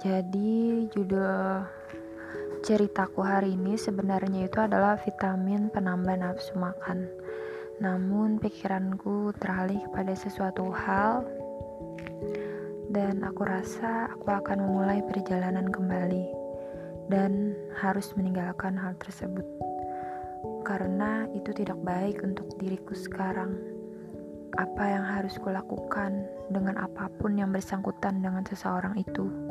Jadi judul ceritaku hari ini sebenarnya itu adalah vitamin penambah nafsu makan. Namun pikiranku teralih pada sesuatu hal dan aku rasa aku akan memulai perjalanan kembali dan harus meninggalkan hal tersebut. Karena itu tidak baik untuk diriku sekarang. Apa yang harus kulakukan dengan apa pun yang bersangkutan dengan seseorang itu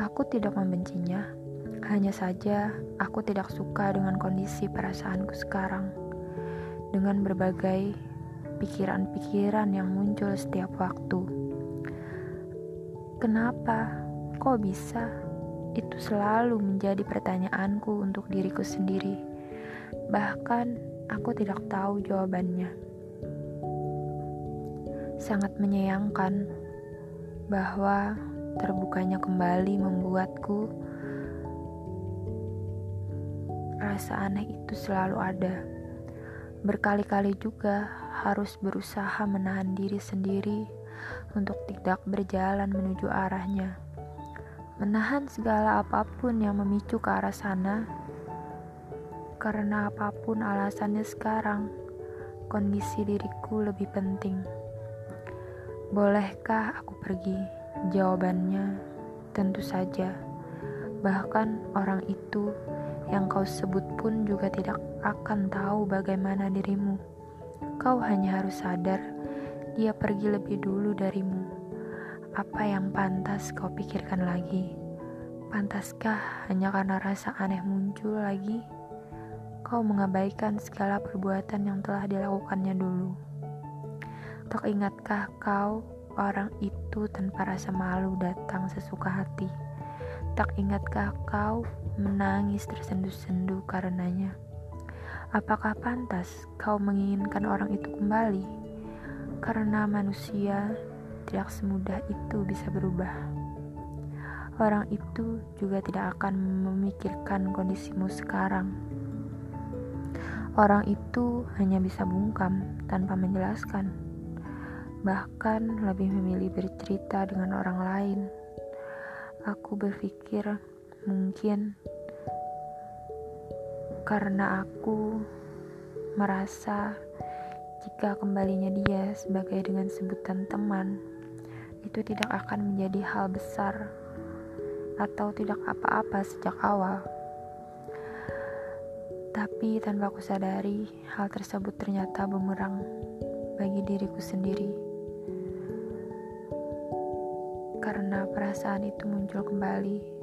Aku tidak membencinya, hanya saja aku tidak suka dengan kondisi perasaanku sekarang. Dengan berbagai pikiran-pikiran yang muncul setiap waktu. Kenapa? Kok bisa? Itu selalu menjadi pertanyaanku untuk diriku sendiri. Bahkan aku tidak tahu jawabannya. Sangat menyayangkan bahwa terbukanya kembali membuatku rasa aneh itu selalu ada. Berkali-kali juga harus berusaha menahan diri sendiri untuk tidak berjalan menuju arahnya. Menahan segala apa pun yang memicu ke arah sana, karena apa pun alasannya sekarang, kondisi diriku lebih penting. Bolehkah aku pergi? Jawabannya tentu saja. Bahkan orang itu yang kau sebut pun juga tidak akan tahu bagaimana dirimu. Kau hanya harus sadar dia pergi lebih dulu darimu. Apa yang pantas kau pikirkan lagi? Pantaskah hanya karena rasa aneh muncul lagi? Kau mengabaikan segala perbuatan yang telah dilakukannya dulu. Tak ingatkah kau orang itu tanpa rasa malu datang sesuka hati. Tak ingatkah kau menangis tersendu-sendu karenanya? Apakah pantas kau menginginkan orang itu kembali? Karena manusia tidak semudah itu bisa berubah. Orang itu juga tidak akan memikirkan kondisimu sekarang. Orang itu hanya bisa bungkam tanpa menjelaskan bahkan lebih memilih bercerita dengan orang lain. Aku berpikir mungkin karena aku merasa jika kembalinya dia sebagai dengan sebutan teman itu tidak akan menjadi hal besar atau tidak apa-apa sejak awal. Tapi tanpa aku sadari, hal tersebut ternyata bumerang bagi diriku sendiri karena perasaan itu muncul kembali